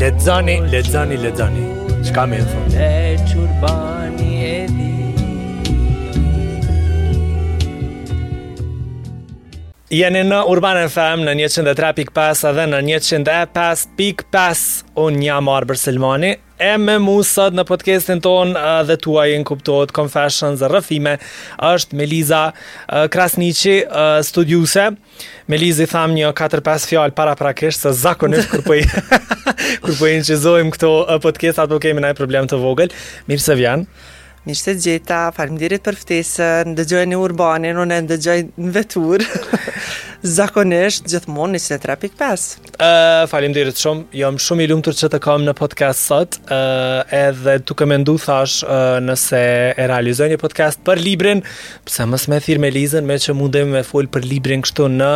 Lexoni, lexoni, lexoni. Çka më thon? Le Urbani e di. Jeni në Urban FM në 103.5 edhe në 105.5 Unë jam Arbër Selmani e me mu sot në podcastin tonë dhe tuajin kuptohet Confessions rrëfime është Meliza Krasniqi studiuse Me Lizi thamë nja 4-5 fjalë paraprakisht, se zakonisht kur po i, kur po i inçizojmë këto podcastat po kemi naj problem të vogël, mirë se vjen. Mirë se të gjeta, faleminderit për ftesën, dëgjojeni Urbanin, unë e dëgjoj në veturë, zakonisht gjithmonë 103.5. Uh, faleminderit shumë, jam shumë i lumtur që të kam në podcast sot uh, edhe duke mendu thashë uh, nëse e realizoj një podcast për librin pse mos me thirrë Melizën meqë mundem me fol për librin kështu në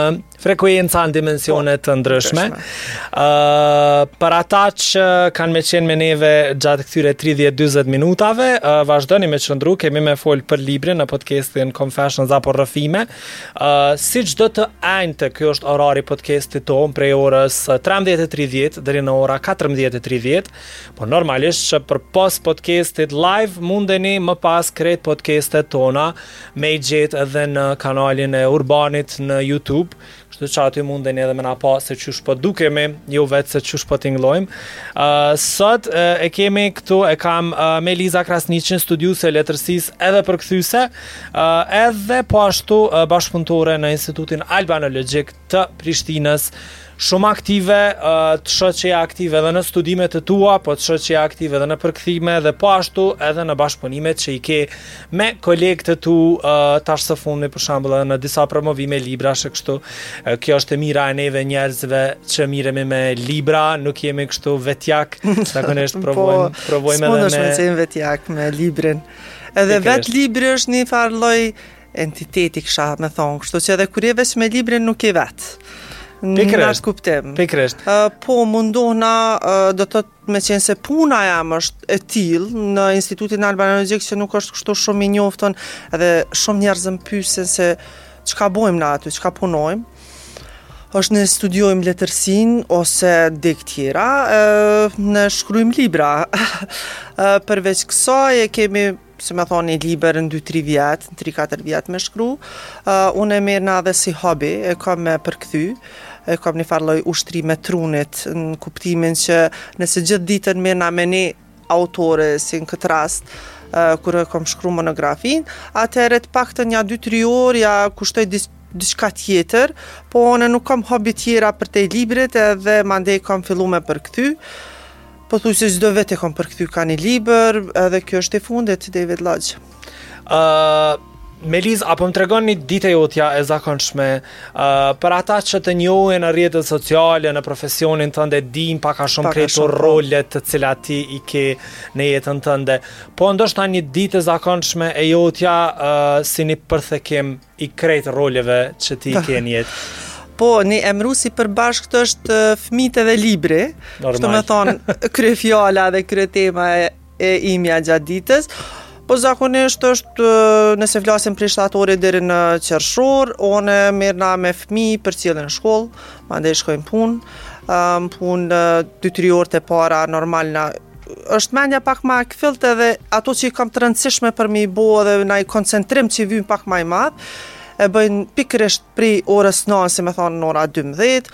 frekuenca në dimensione të ndryshme uh, për ata që kanë me qenë me neve gjatë këtyre 30-40 minutave uh, vazhdojni me qëndru kemi me fol për librin në podcastin Confessions apo Rrëfime Uh, si çdo të enjte, ky është orari i podcastit tonë prej orës 13:30 deri në ora 14:30. Po normalisht që përpos podcastit live mundeni më pas krejt podcastet tona me i gjetë edhe në kanalin e Urbanit në YouTube. Kështu që aty mundeni edhe me na pa se qysh po dukemi, jo veç se qysh po tingëllojmë. Uh, sot uh, e kemi këtu e kam uh, Meliza Krasniqin studiuse e letërsisë edhe përkthyese. Edhe po ashtu bashkëpunëtore në Institutin Albanologjik të Prishtinës, shumë aktive, të shoh që je aktive edhe në studimet e tua, po të shoh që je aktive edhe në përkthime, dhe po ashtu edhe në bashkëpunimet që i ke me kolegët e tu tash së fundmi për shembull edhe në disa promovime librash e kështu. Kjo është e mira e neve njerëzve që mirremi me libra, nuk jemi kështu vetjak, zakonisht provojmë, po, provojmë edhe me... Po, s'mundesh me kon vetjak me librin. Edhe Pikërisht. vetë libri është një farë lloj entiteti kisha me thonë, kështu që edhe kur je veç me librin nuk je vetë. Në Pikërisht. atë kuptim. Pikërisht. Ë, po mundohna, ë, do të thotë me qenë se puna jeme është e tillë në Institutin Albanologjik që nuk është kështu shumë i njoftën edhe shumë njerëz më pyesin se çka bojmë na aty, çka punojmë. është ne studiojmë letërsinë ose degë tjera, ne shkrujmë libra. Përveç kësaj e kemi si me thonë një libër në 2-3 vjetë, në 3-4 vjetë me shkru, unë mirrna edhe si hobi, e kam me përkthy, e kam një farë lloj ushtrimi e trunit, në kuptimin që nëse gjithë ditën mirrna me ni, autore si në këtë rast kur e kam shkru monografinë, atëherë të paktën nja 2-3 orë ia kushtoj diçka tjetër, po unë nuk kam hobi tjera përtej librit edhe mandej kam fillu me përkthy. Pothujse çdo vjet e kam përkthy ka një libër edhe kjo është e fundit David Lodge. Ë uh, Meliz, apo më tregon një ditë e jotja e zakonshme, uh, për ata që të njohin në rrjetet sociale, në profesionin tënd e, dinë pak a shumë krejtë po. rolet të cilat ti i ke në jetën tënde. Po ndoshta një ditë e zakonshme e jotja uh, si një përthekim i krejtë roleve që ti i ke në jetë. Po, një emërues i përbashkët është fmitë dhe libri, Normal. që t, me thonë kryefjala dhe kryetema e e imja gjatë ditës. Po zakonisht është nëse flasim prej shtatorit deri në qershor, unë merrna me fëmijë, i përcjellim në shkollë, mandej shkojmë punë, um, punë 2-3 orët e para normal na është mendja pak ma e kthillt edhe ato që i kam të rëndësishme për me i bo edhe naj koncentrim që i vyn pak ma i madh e bëjnë pikërisht Prej orës nëntë, si me thonë, në ora 12,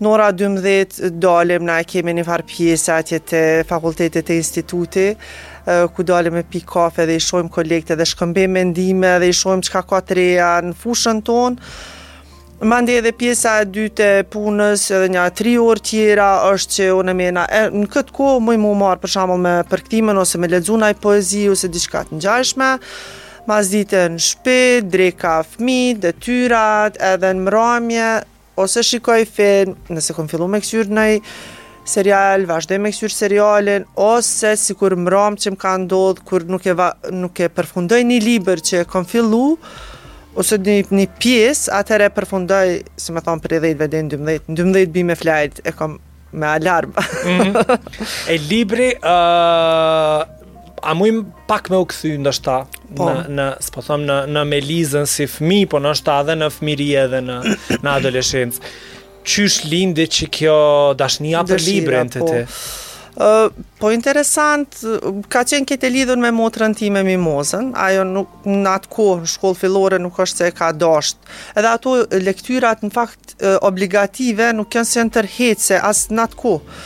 në ora 12 dalim, na e kemi një farë pjesë atje të fakultetit, të institutit, ku dalim me pi kafe dhe i shojmë kolegët dhe shkëmbim mendime dhe i shojmë çka ka të reja në fushën tonë. Mandej edhe pjesa e dytë e punës edhe një tri orë tjera është që unë meno e, në këtë kohë muj m'u marrë për shembull me përkthimin ose me lexu naj poezi ose diçka të ngjashme Masdite në shpi, dreka fëmijët, detyrat, edhe në mramje ose shikoj film, nëse kom fillu me kqyr naj serial, vazhdoj me kqyr serialin, ose sikur mramë që m'ka ndodh kur nuk e va, nuk e përfundoj ni libër që e kom fillu, ose ni ni pjesë, atëherë e përfundoj, si me thanë prej dhjetëve deri në dymbëdhjetë, në dymbëdhjetë bij me fjet e kom. Me alarm. Mhm. e libri ë a mujmë pak me u kthy ndoshta po. në në s'po them në në Melizën si fëmijë, po ndoshta edhe në fëmijëri edhe në në adoleshencë. Qysh lindi qekjo dashnia për librin te po. ti? po interesant, ka qenë kjo e lidhun me motrën time Mimozën, ajo nuk, në atë kohë në shkollë fillore nuk është se e ka dasht. Edhe ato lektyrat në fakt obligative nuk janë se janë tërheqëse as në atë kohë.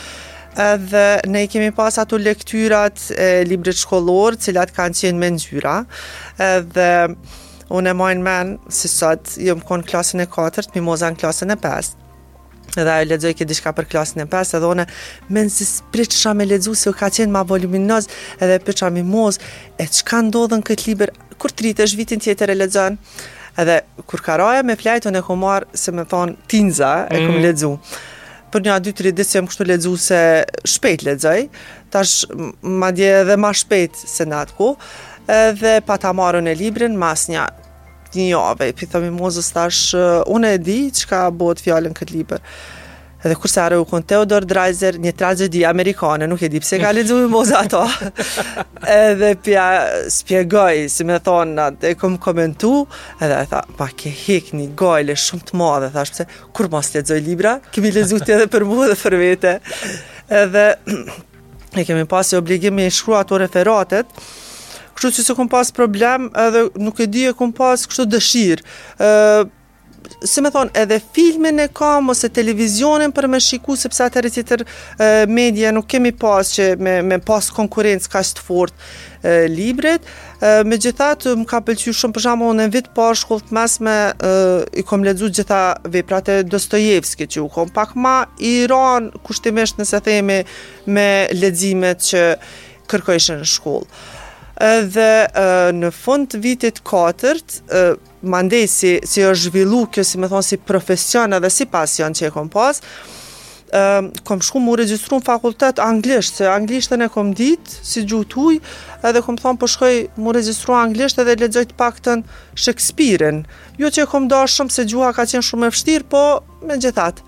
Edhe ne i kemi pas ato lektyrat e librit shkollor, të cilat kanë qenë me ngjyra. Edhe unë e maj n'men, si sot, jom konë klasën e 4, Mimoza në klasën e 5. edhe ajo lexoi ke diçka për klasën e pesë edhe ajo më tha si s'pritsha me lexu se ka qenë ma voluminoz edhe pyta Mimozën çka ndodh në këtë libër kur të rritesh vitin tjetër e lexon edhe kur ka ra ajo me flejtë unë e kom marrë si me thonë tinza e kom mm. lexu për një a dy tri ditë që e kam kështu lexu se shpejt lexoj tash madje edhe ma shpejt se në atë kohë edhe pa ta marrë ne librin mas një Një jave, po i them Mimozës tash, unë e di çka bëhet fjala n'këtë libër. Edhe kur se ai u konë Theodor Dreiser, një tragjedi amerikane, nuk e di pse s'ka lexuar Mimoza ato. edhe p'ja shpjegoj, si me thonë, e kom komentu, edhe e tha, ma ke hek një gajle shumë të madhe, thash pse, kurrë mo s'lexoj libra, ke me i lexu edhe për mua dhe për vete. Edhe e kemi pas si obligim me i shkrua ato referatet, kështu që se kum pas problem edhe nuk e di e kum pas kështu dëshirë. Si me thonë, edhe filmin e kam ose televizionin për me shiku, sepse atëherë tjetër media nuk kemi pas që me, me pas konkurencë kaq të fortë librit, Megjithatë, më ka pëlqy shumë, për shembull, unë në vit të parë shkollë të mesme i kam lexu gjitha veprat e Dostojevskit që u kon pak ma i rand kushtimisht nëse themi me leximet që kërkojshin në shkollë. Dhe në fund të vitit të katërt, Mandej si si është zhvillu kjo si me thonë si profesion edhe si pasion që e kom pas, kom shku mu regjistru në fakultet, anglisht, se anglishten e kom dit, si gjuhë t'huj, edhe kom thonë po shkoj mu regjistru anglisht edhe lexoj të paktën Shekspirin. Jo që e kom dashtë shumë se gjuha ka qenë shumë e vështirë, po megjithatë.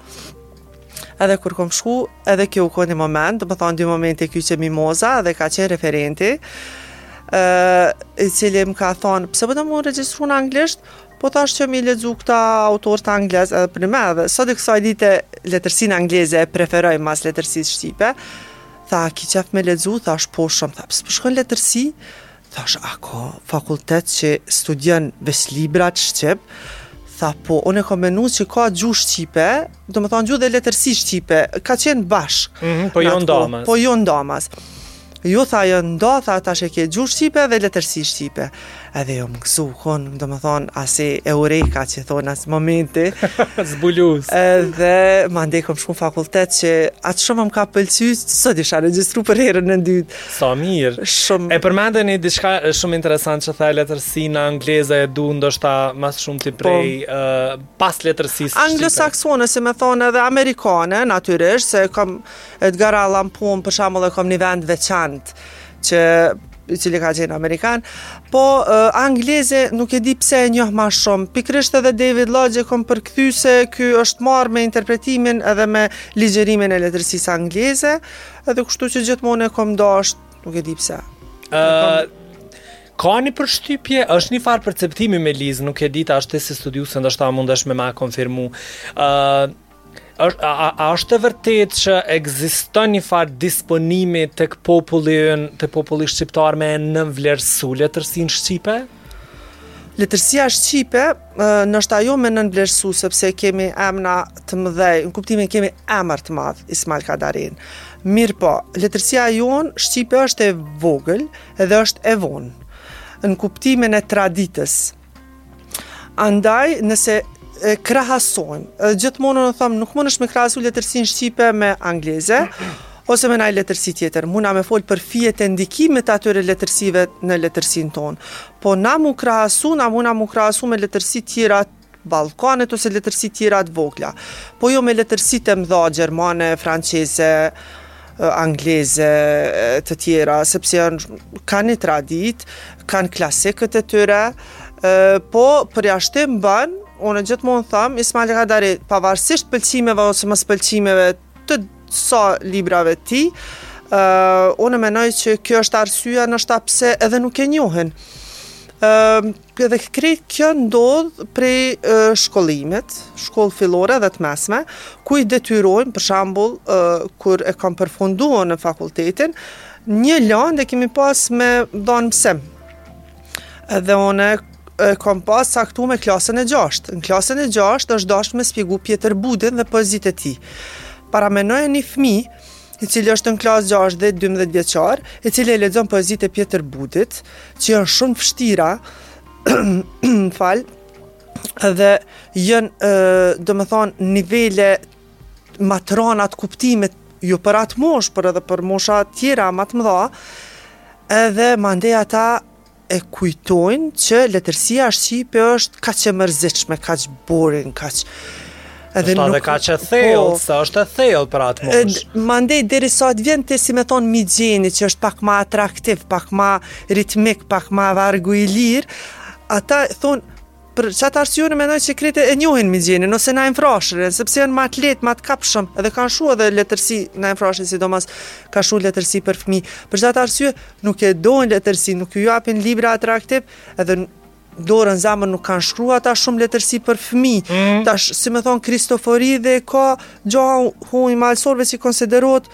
Edhe kur kom shku, edhe kjo u konë një moment, domethënë dy momente kjo që Mimoza, edhe ka qenë referenti, i cili më ka thonë, pse po do me u regjistru në anglisht, po thash që m'i lexu këta autorët anglezë edhe për mu edhe, sot e kësaj dite letërsinë angleze e preferoj mas letërsisë shqipe, tha, ki qejf me lexu, thash, po shumë, tha, pse s'po shkon letërsi, Thashë a ka fakultet që studion veç librat shqip? Tha po, unë e kam menu veç që ka gjuhë shqipe, domethënë gjuhë dhe letërsi shqipe, ka qenë bashkë. Mm -hmm, po jo ndamas. Po jo ndamas. Jo tha jon nda, tha tash e ke gjuhë shqipe dhe letërsi shqipe. Edhe ajo më ke si, u konë, domethënë, asi eureka që thonë asi momenti. Zbulues. Edhe, mandej kom shku n'fakultet qaty shumë më ka pëlqy, sot isha regjistru për herën e dytë. Sa mirë. Shumë. E përmendeni diçka shumë interesante që tha letërsinë angleze e du ndoshta më shumë ti po. prej po, uh, prej letërsisë anglosaksone, domethënë edhe amerikane, natyrisht se kam Edgar Allan Poe për shembull e kam një vend të veçantë që i cili ka qenë amerikan, po uh, angleze nuk e di pse e njoh ma shumë. Pikërisht edhe David Lodge e kom përkthy se ky është marrë me interpretimin edhe me ligjerimin e letërsisë angleze, Edhe kështu që gjithmonë e kam dashtë, nuk e di pse. Ë Ka një përshtypje, është një farë perceptimi Meliza, nuk e di a është, ti si studiuese ndoshta mundesh me ma konfirmu. Uh, është, a, a, a është e vërtetë që ekziston një farë disponimi tek populli ynë, te populli shqiptar me nënvlerësu letërsinë shqipe? Letërsia shqipe, Ndoshta jo me nënvlerësu sepse kemi emna të mëdhej, në kuptimin kemi emër të madh Ismail Kadarin. Mirëpo, letërsia jonë shqipe është e vogël edhe është e vonë. Në kuptimin e traditës. Andaj, nëse e krahasojmë, gjithmonë unë them, nuk mundesh me krahasu letërsinë shqipe me angleze, ose me naj letërsi tjetër, muna me fol për fijet e ndikimit të atyre letërsive në letërsinë tonë. Po na mu krahasu, na muna mu krahasu me letërsi tjera të Ballkanit ose letërsi tjera të vogla. Po jo me letërsi të mëdha gjermane, franceze, angleze, të tjera, sepse janë kanë një traditë, kanë klasikët e tyre, po përjashtim bën, unë gjithmonë them, Ismail Kadari, pavarësisht pëlqimeve ose mospëlqimeve të disa librave të tij, unë menoj që kjo është arsyeja noshta pse edhe nuk e njohin. Edhe krejt kjo ndodh prej shkollimit, shkollë fillore dhe të mesme, ku i detyrojmë, për shembull, kur e kam përfundu unë fakultetin, një landë e kemi pas me dhanë mësim. Edhe unë e kom pas caktu me klasën e gjashtë. Në klasën e gjashtë është dashtë me spjegu Pjetër Budin dhe poezitë e tij. Paramenoje një fmi, i cili është në klasë të gjashtë dhe 12 vjeçar, i cili e lexon poezitë e Pjetër Budit, që janë shumë të vështira, më fal, dhe janë, domethonë, nivele ma të rana të kuptimit jo për atë moshë, por edhe për mosha tjera ma të mëdha, edhe mandej ata e kujtojnë që letërsia shqipe është kaq e mërzitshme, kaq boring, kaq... Edhe nuk... kaq e thellë, po, se është e thellë për atë moshë. Mandej derisa të vjen te, si me thonë, Migjeni, që është pak ma atraktiv, pak ma ritmik, pak ma vargu i lirë, ata thonë, Për qatë arsye unë mendoj që krejt e njohin Migjenin ose Naim Frashërin, sepse janë ma të letë, ma të kapshëm, edhe kanë shkru edhe letërsi Naim Frashërin, sidomos ka shkru letërsi për fmi. Për qatë arsye nuk e dojnë letërsi, nuk ju japin libra atraktiv, edhe dorën n'zemër nuk kanë shkru ata shumë letërsi për fmi. Mm. Tash, si me thonë, Kristoforidhi e ka Gjahu i malsorëve që konsiderohet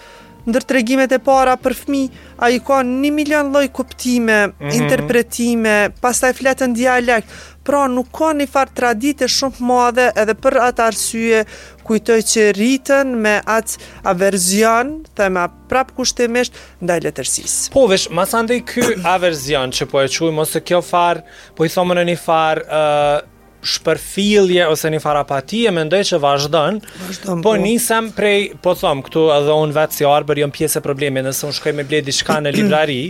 Ndër tregimet e para për fëmijë, ai ka një milion lloj kuptime, mm -hmm. interpretime, pastaj flet në dialekt. Pra nuk ka një farë tradite shumë madhe edhe për atë arsye kujtoj që rritën me atë averzion, them prap kushtimisht ndaj letërsisë. Po veç, mas andej ky averzion që po e qujmë ose kjo farë, po i thomë në një farë, uh, shpërfillje ose një farë apatie, mendoj që vazhdon. Vazhdon. Po, po. nisem prej, po thom, këtu edhe unë vetë si Arbër jam pjesë e problemit, nëse unë shkoj me ble diçka në librari,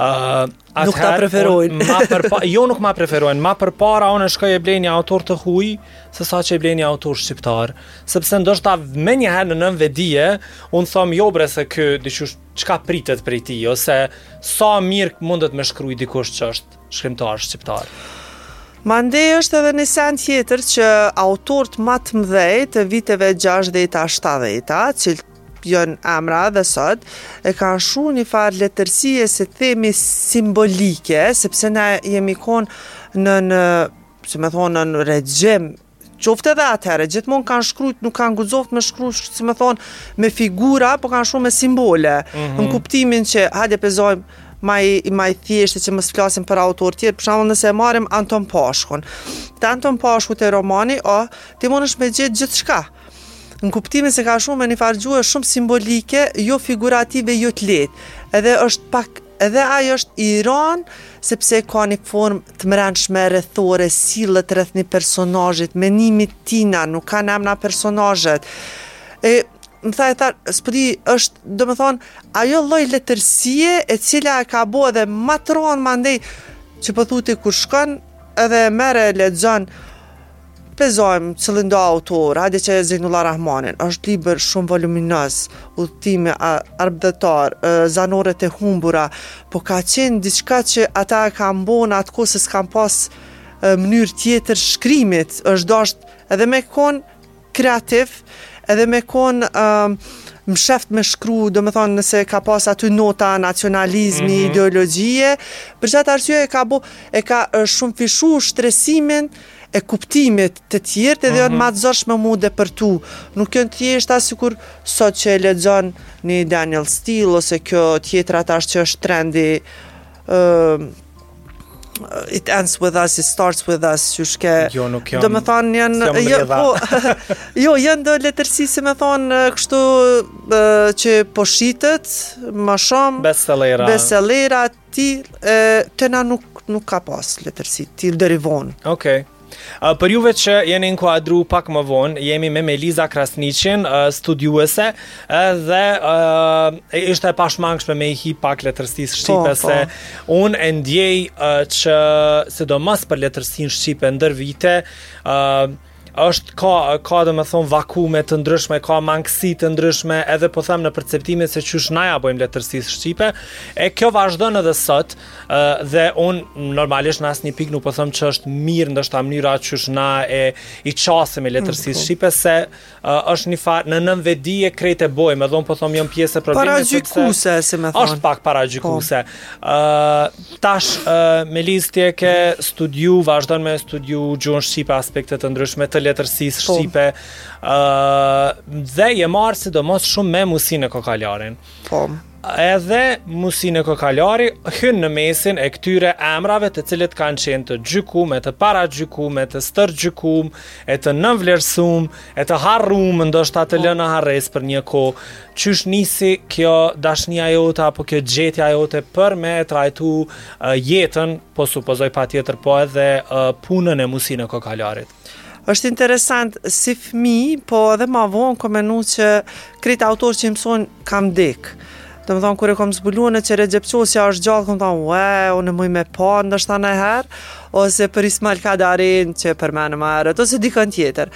uh, nuk ta preferojnë. Ma përpa, jo nuk ma preferojnë, ma përpara unë shkoj e blej një autor të huj, se sa që e blej një autor shqiptar. Sepse ndoshta menjëherë në nënvetëdije, unë thom jo bre se ky dikush çka pritet prej tij ose sa mirë mundet me shkruaj dikush që është shkrimtar shqiptar. Mandej është edhe një sen tjetër që autorët ma të mdhej të viteve 60-70, të cilët janë emra dhe sot, e kanë shkru një farë letërsie si e themi simbolike, sepse ne jemi konë në në si me thonë në regjim Qoftë edhe atëherë, gjithmonë kanë shkrujt, nuk kanë guxu me shkru, si me thonë, me figura, po kanë shkru me simbole. Mhm. Në kuptimin që, hajde supozojmë, ma, ma thjeshtë që mos të flasim për autor tjerë, për shembull nëse e marrim Anton Pashkun. Te Anton Pashku te romani Oh, ti mundesh me gjetë gjithçka. Në kuptimin se ka shkru me një farë gjuhe shumë simbolike, jo figurative, jo të letë. Edhe është pak Edhe ai është i ranë, sepse e ka një formë të mrendshme rrethore, sillet rreth një personazhit, menimit tina, nuk kanë emna personazhet. E me tha e tha, s'po di, është, domethonë, ajo lloj letërsie e cila e ka bo edhe ma të ronë mandej, që po thu ti kur shkon edhe merr e lexon, Supozojmë cilindo autor, hajde qe Zejnullah Rahmanin, është libër shumë voluminoz, Udhëtimi arbdhetar, Zanoret e humbura, po ka qenë diçka që ata e kanë bo në atë kohë se s'kanë pas mënyrë tjetër shkrimit, është dasht edhe me konë kreativ, edhe me konë mshehtë me shkru, domethonë nëse ka pas aty nota nacionalizmi, mm -hmm. ideologjie, për qatë arsye e ka bo, e ka shumë fishu shtresimin, e kuptimit, të tjerët edhe janë ma të zorshme m'u depërtu, nuk janë t'thjeshta sikur sot që e lexon një Danielle Steel ose kjo tjetra tash që është trendi it ends with us, it starts with us, që shke... Jo, nuk jam... Domethonë, janë... Jo, po, jo, janë do letërsi, si me thonë, kështu që po shitet, më shumë... Bestsellera. Bestsellera, Tillë, e, te na nuk, nuk ka pas letërsi, tillë deri vonë. Okej. Uh, për juve që jeni inkuadru pak më vonë, jemi me Meliza Krasniqin, uh, studiuese, edhe uh, ishte e pashmangshme me i hi pak letërsisë shqipe, po, po. se unë e ndjej uh, që, sidomos për letërsin shqipe ndër vite, uh, është ka ka domethon vakume të ndryshme, ka mangësi të ndryshme, edhe po them në perceptimin se qysh na ja bëjmë letërsisë shqipe, e kjo vazhdon edhe sot, ë edhe un normalisht në asnjë pikë nuk po them që është mirë ndoshta mënyra qysh na e i çasemi letërsisë, mm, po. shqipe se uh, është një far në nënvedije krejt e bojmë, edhe un po them jam pjesë e problemit. Paragjykuse, si me thon. Është pak paragjykuse. Po. Tash, Melizë, ti e ke studiu, vazhdon me studiu gjuhën Shqipe, aspekte të ndryshme të letërsisë po. Shqipe, dhe je marrë sidomos shumë me Musine Kokalarin. Po. Edhe Musine Kokalari hyn në mesin e këtyre emrave të cilët kanë qenë të gjykum, e të paragjykum, e të stërgjykum, e të nënvlersum, e të harrum, ndoshta të po. lënë në harresë për një kohë. Qysh nisi kjo dashnia jote apo kjo gjetja jote për me e trajtu jetën, po supozoj patjetër, po edhe punën e Musine Kokalarit? është interesant si fmi, po edhe ma vonë kom menu që krejt autorët që i mëson kanë dekë. Domethonë, kur e kom zbulu unë që Rexhep Qosja është gjallë, kom thonë, ue, unë muj me pa, ndoshta najherë, ose për Ismail Kadarenë, që për menë më herët, ose dikën tjetër.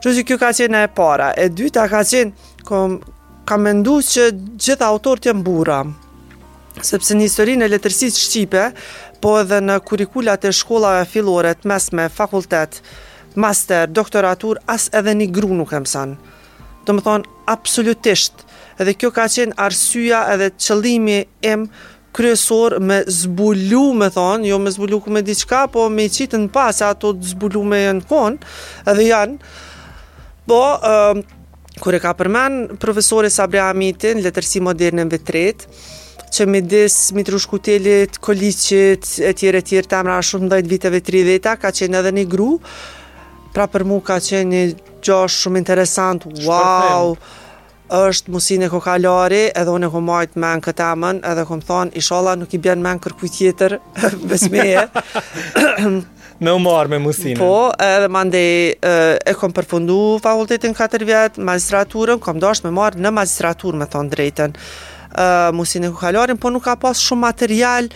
Që kjo ka qenë e para, e dyta ka qenë, Kom, kam mendu që gjithë autorët janë burra, sepse në historinë e letërsis Shqipe, po edhe në kurrikulat e shkollave fillore, të mesme, fakultet, master, doktoraturë, as edhe një gru nuk e mëson. Domethonë, absolutisht, edhe kjo ka qenë arsyja edhe qëllimi im kryesor me zbulu, me thonë, jo me zbulu ku me diqka, po me i qitë në pah, ato zbulume janë konë, edhe janë, po, Kur e ka përmend profesori Sabri Hamiti në, letërsi moderne në vete tretë, që midis Mitrush Kutelit, Koliqit, e tjerë e tjerë, emra shumë të njoftun të viteve 30-a, ka qenë edhe një gru, pra për mu ka qenë një gjo shumë interesante, wow, është Musine Kokalari, edhe unë e kom majt n'men këtë emën, edhe kom thonë, ishalla nuk i bjen n'men kërkuj tjetër, beso ti mu. me u marrë me mësime. Po, edhe mandej e kom përfundu fakultetin 4 vjetë, magistraturën, kom dashtë me marrë në magistraturë, me thonë drejtën, Musine Kokalarin, po nuk ka pas shumë material,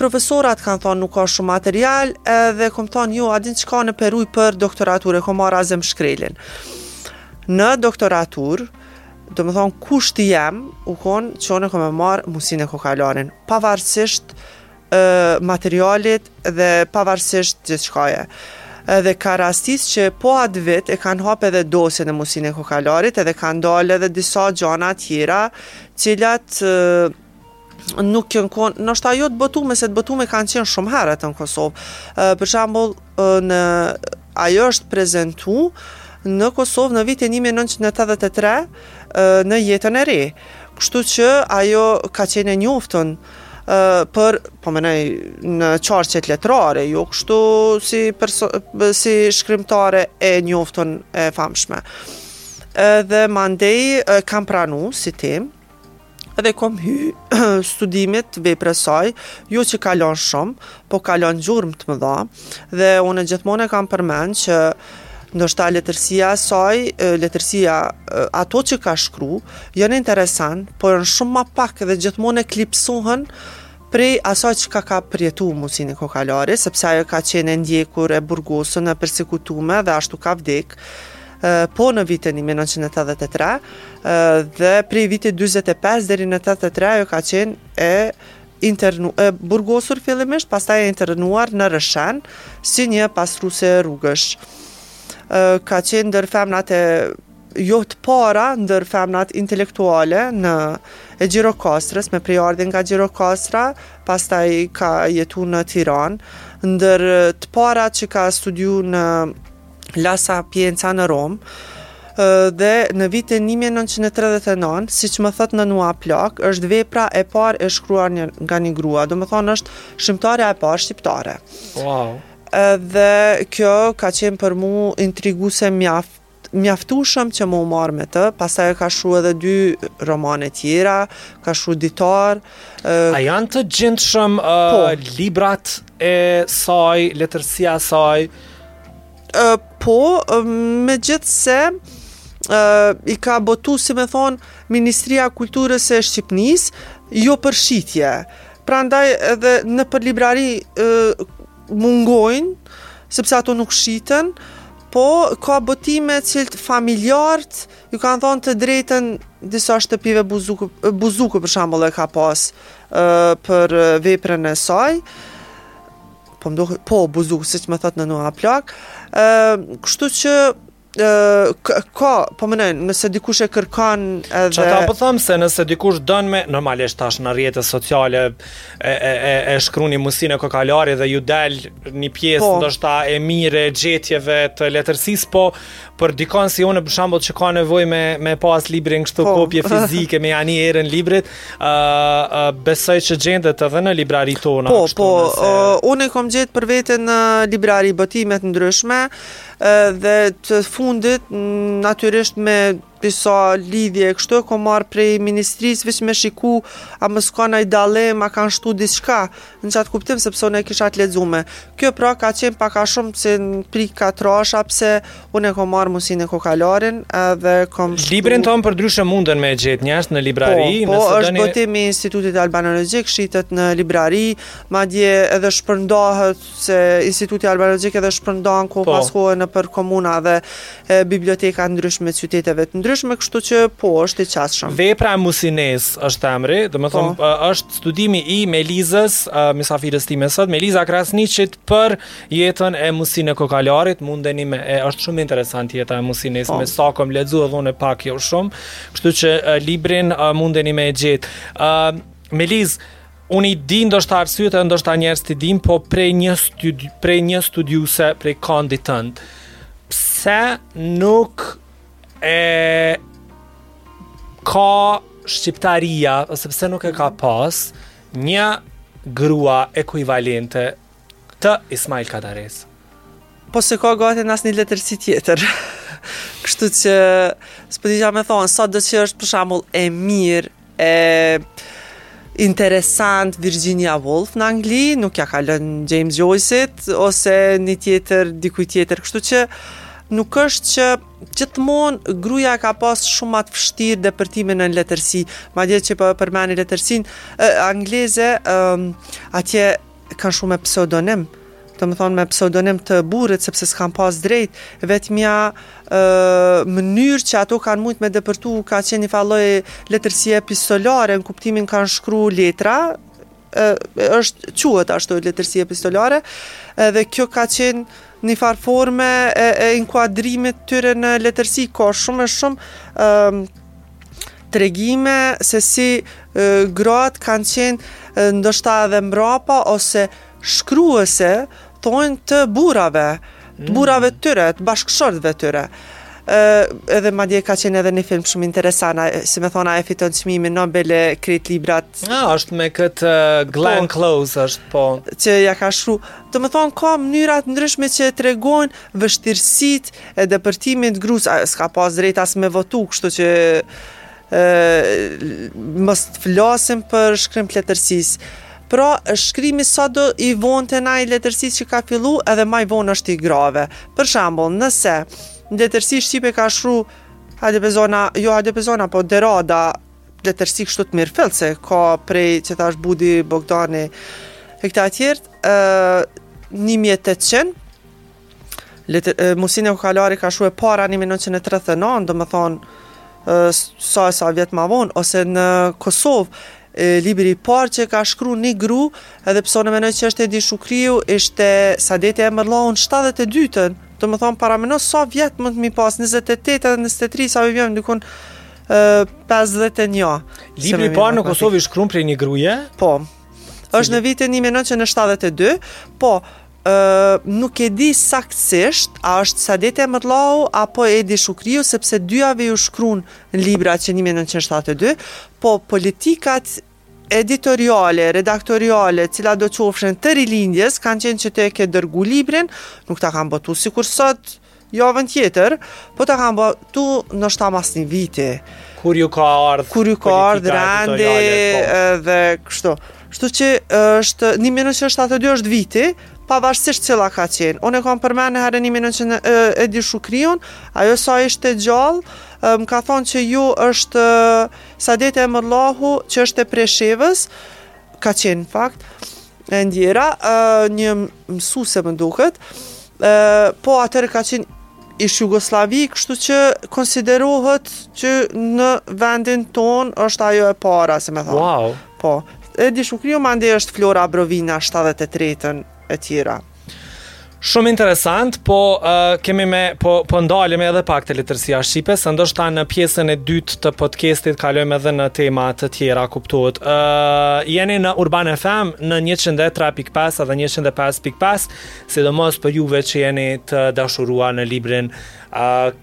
profesorat kanë thonë nuk ka shumë material, edhe kom thonë, jo, a din qka, n'e ruj për doktoraturë, e kom marrë Azem Shkrelin. Në doktoraturë, domethonë, kushti jem u konë, që unë kom me marrë Musine Kokalarin, pavarësisht, materialit dhe pavarësisht gjithçkaje. Edhe ka rastis që po atë vit e kanë hapë edhe dosjen e Musine Kokalarit edhe kanë dalë edhe disa gjana tjera, cilat nuk kanë konë, në shtet, a jo të botume, se të botume kanë qenë shumë herët në Kosovë. Për shambull, në, ajo është prezentu në Kosovë në vitin 1983 në Jetën e Re. Kështu që ajo ka qenë e njoftën, por, po menoj, në qarqet letrare, jo kështu si, perso, si shkrimtare e njoftën e famshme. Dhe mandej ma kanë pranu si temë, dhe i kom hy studimit veprës saj, jo që ka lon shumë, po ka lon gjurmë të mëdha dhe unë gjithmonë e kam përmend që ndoshta letërsia e saj, letërsia ato që ka shkru, janë interesante, por janë shumë më pak dhe gjithmonë eklipsohen prej asaj që ka ka përjetu Musine Kokalari, sepse ajo ka qenë e ndjekur, e burgosën, e persekutume dhe ashtu ka vdek, po në vitin 1983, dhe prej vitit 45 deri në 83, ajo ka qenë e Burgosur fillimisht, pastaj e internuar në Rrëshen, si një pastruese rrugësh. Ka qenë ndër femnat e jo të para ndër femnat intelektuale në e Gjirokastrës, me prejardhje nga Gjirokastra, pastaj ka jetu në Tiranë, ndër të para që ka studiu në La Sapienza në Romë, dhe në vitin 1939, "Siç më thotë nënua plakë", është vepra e parë e shkruar një, nga një grua, domethonë është shkrimtarja e parë shqiptare. Wow. Dhe kjo ka qenë për mu intriguese mjaft, mjaftueshëm që me u marrë me të, pastaj i ka shkru edhe dy romane tjera, ka shkru ditar. A janë të gjindshëm po, librat e saj, letërsia saj, Uh, po, uh, megjithëse uh, i ka botu, si me thonë, Ministria e Kulturës e Shqipnisë, jo për shitje. Prandaj edhe nëpër librari uh, mungojnë, sepse ato nuk shiten, po ka botime cilat familjarët ju kanë dhonë të drejtën disa shtëpive Buzuku, Buzuku për shembull e ka pasë për veprën e saj, Po më duket, po buzuk, siç më thot në nënua plakë. Ë, kështu që ka, domethënë, nëse dikush e kërkon edhe... Që tash po themi se nëse dikush don me, normalisht tash në rrjetet sociale e, e, e, e shkruni Musine Kokalari dhe ju del një pjesë po. ndoshta e mirë e gjetjeve të letërsisë, po Për dikon si unë për shembull që ka nevojë me me pas librin kështu po. kopje fizike me ia ni erën librit, ë uh, uh, besoj që gjendet edhe në librari tona. Po, po, nëse... uh, unë i kam gjetë për veten në librari botime të ndryshme uh, edhe të fundit natyrisht me disa lidhje kështu, e kom marrë prej ministrisë, veç me shiku, a mos ka naj dallim, a kanë shtu diçka, Në qat kuptim sepse unë e kisha të lexume. Kjo pra ka qenë pak a shumë sipri katërsha pse unë e kom marrë Musine Kokalarin edhe kom shkru... Librin ton përndryshe mundën me gjetë njerëzit në librari. Po, po është dani... botim i Institutit Albanologjik, shitet në librari, madje edhe shpërndahet se Instituti Albanologjik edhe i shpërndan kohë po. pas kohë nëpër komuna dhe biblioteka të ndryshme të qyteteve të ndryshme, kështu që po, është i qasshëm. Vepra e Musines është emri, domethënë, po. është studimi i Melizës, mysafires time sot, Meliza Krasniqi për jetën e Musine Kokalarit, mundeni me, e, është shumë interesante jeta e Musines, po. me sa kom lexu edhe unë pak jo shumë, kështu që librin mundeni me e gjetë. Meliz, Unë i di ndoshta arsyet e ndoshta njerëzit i dinë, po prej një studi, prej një studiuse, prej kandit tënd. Pse nuk e ka shqiptaria ose pse nuk e ka pas një grua ekuivalente të Ismail Kadares? Po s'e ka gati në asnjë letërsi tjetër. Kështu që, s'po di qysh me thonë, sado që është për shembull e mirë, E interesant Virginia Woolf në Angli, nuk ia kalon James Joyce-it ose naj tjetër dikuj tjetër, kështu që nuk është që gjithmonë gruja e ka pas shumë atë vështirë depërtimin në letërsi, madje që po e përmendi letërsinë angleze, ëm atje Kanë shkru me pseudonim, domethënë me pseudonim të burrit sepse s'kanë pas drejt, vetmja mënyrë që ato kanë mujt me depërtu ka qenë një farë lloj letërsie epistolare, në kuptimin kanë shkru letra, është quajt ashtu letërsi epistolare, edhe kjo ka qenë një farë forme e, e inkuadrimit të tyre në letërsi, ka shumë e shumë tregime se si gratë kanë qenë ndoshta edhe mbrapa ose shkruese thonë të burrave, të mm. burrave të tyre, të bashkëshortëve të tyre. Ë edhe madje ka qenë edhe një film shumë interesant, si me thonë e fiton çmimin Nobel e krejt librat. Ja, ah, është me kët uh, Glenn po, Close është po. Që ia ka shkru. Domethonë ka mënyra të ndryshme që tregojnë vështirësitë E depërtimit t'grus, a s'ka pas drejt as me votu kështu që mos të flasim për shkrim të letërsisë. Pra, shkrimi sado i vonë te na i letërsisë që ka fillu edhe ma i vonë është i grave. Për shambull, nëse në letërsi shqipe ka shkru hajde pe zona, jo hajde pe zona, po De Rada, letërsi kështu të mirëfilltë, se ka prej që thash Budi, Bogdani, e këta tjerët, 1800, Musine Kokalari ka shkru para 1939, domethonë, sa e sa vjetë ma vonë, ose në Kosovë, libri i parë që ka shkru një gru, edhe pse unë menoj që është Edi Shukriu, ishte Sadete Emërllahu n'72-ën, domethonë, parameno sa vjetë mund të mi pas, 28 edhe 23, sa vjetë mund të mi pas, 51. Libri i parë në Kosovë i shkrum prej një gruaje? Po. Është në vitin 1972, po, Nuk e di saktësisht a është Sadete Emërllahu apo Edi Shukriu sepse dyjave ju shkruan librat që 1972, po politikat editoriale, redaktoriale, cilatdo qofshin të Rilindjes, kanë qenë që ti e ke dërgu librin, nuk ta kanë botu sikur sot, Javën tjetër, po ta kanë botu noshta mas një viti. Kur ju ka ardhë? Kur ju ka ardhë, rendi po. dhe kështu. Shtu që është 1972 është viti, pavarësisht cila ka qenë. Unë e kam përmenë një herë 1900 Edi Shukriun, ajo sa ishte gjallë, më ka thonë që jo, është Sadete Emërllahu që është e Preshevës, ka qenë në fakt, e ndjera, një mësuse më duket, po atëherë ka qenë ish Jugosllavi, kështu që konsiderohet që në vendin ton është ajo e para, si me thonë. Wow. Po. Edi Shukriu mande është Flora Brovina 73-ën e tjera. Shumë interesant, po uh, kemi me po po ndalemi edhe pak te letërsia shqipe, se ndoshta në pjesën e dytë të podcastit kalojmë edhe në tema të tjera, kuptohet. Ë uh, jeni në Urban FM në 103.5 dhe 105.5, sidomos për juve që jeni të dashuruar në librin ë uh,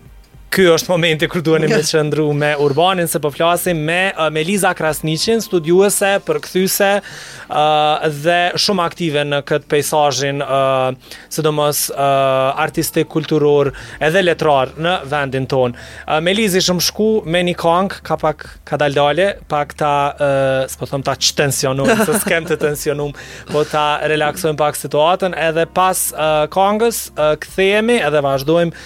Ky është momenti kur duheni me qëndru me Urbanin se po flasim me uh, Meliza Krasniqin, studiuese, përkthyse uh, dhe shumë aktive në këtë pejsazhin, uh, sidomos uh, artistik, kulturor, edhe letrar në vendin tonë. Uh, Meliz, ishim shku me një kongë, ka pak kadal-dale, pak ta uh, s'po them ta çtensionum, se s'kem të tensionum, po ta relaksojmë pak situatën edhe pas uh, kongës, uh, kthehemi edhe vazhdojmë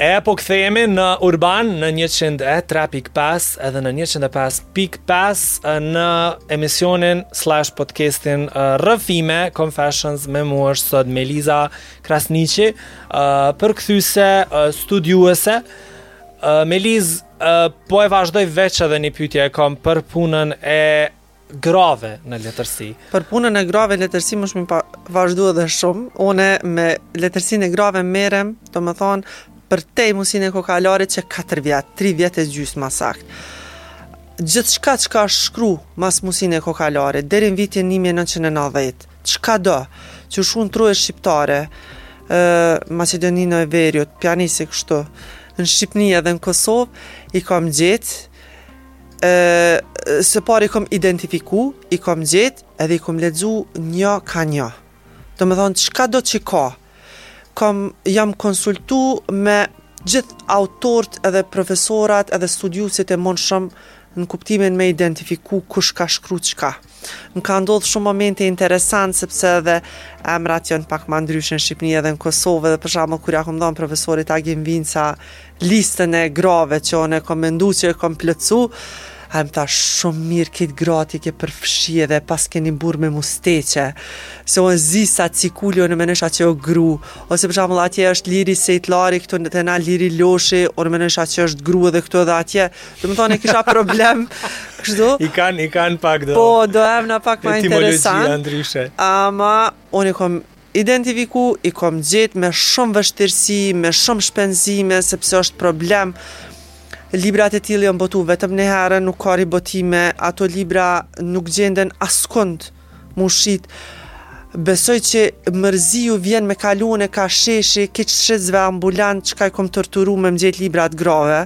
E po kthehemi në Urban në 103.5 edhe në 105.5 në emisionin slash podcastin Rrëfime Confessions me mu është sot Meliza Krasniqi përkthyse studiuese Meliz po e vazhdoj veç edhe një pytje e kom për punën e grave në letërsi. Për punën e grave n'letërsi më shumë pa vazhdu edhe shumë. Unë me letërsinë e grave merrem, domethënë përtej Musine Kokalarit qe 4 vjet, 3 vjet e gjysë ma saktë. Gjithçka që ka shkru mas Musine Kokalarit deri në vitin 1990, çkado që shkon n'troje shqiptare, ë Maqedoninë e Veriut, po ia nisi kështu, në Shqipëni edhe në Kosovë, i kam gjetë së pari i kom identifiku, i kom gjetë edhe i kom lexu njo ka njo. Domethonë, çkado që ka? Kom, jam konsultu me gjithë autort edhe profesorat edhe studiusit e mundshëm në kuptimin me identifiku kush ka shkru çka. Më ka ndodhë shumë momente interesant, sepse edhe emrat janë pak ma ndryshe në Shqipëni edhe në Kosovë, dhe për shembull kur ja kom dhënë profesorit Agim Vinca listën e grave që unë e kom mendu që e kom plotsu, a më tha shumë mirë këto gratë i ke përfshi edhe paske ni burrë me musteqe, se unë Zisa Cikuli unë menojsha që o gru, ose për shembull atje është Liri Seitllari, këtu n'te na Liri Loshi, unë menojsha që është gru edhe këtu edhe atje, Domethonë e kisha problem kështu. I kanë i kanë pak do. Po do emna pak ma interesant. Etimologjia ndryshe. Ama unë i kom identifiku, i kom gjetë me shumë vështirësi, me shumë shpenzime, sepse është problem. Librat e tillë janë botu vetëm një herë, nuk ka ribotime, ato libra nuk gjenden askund. M'u shit Besoj që mërzi ju vjen me kalu une ka sheshi kiq shitësve ambulant çka i kom torturu me m'gjet libra t'grave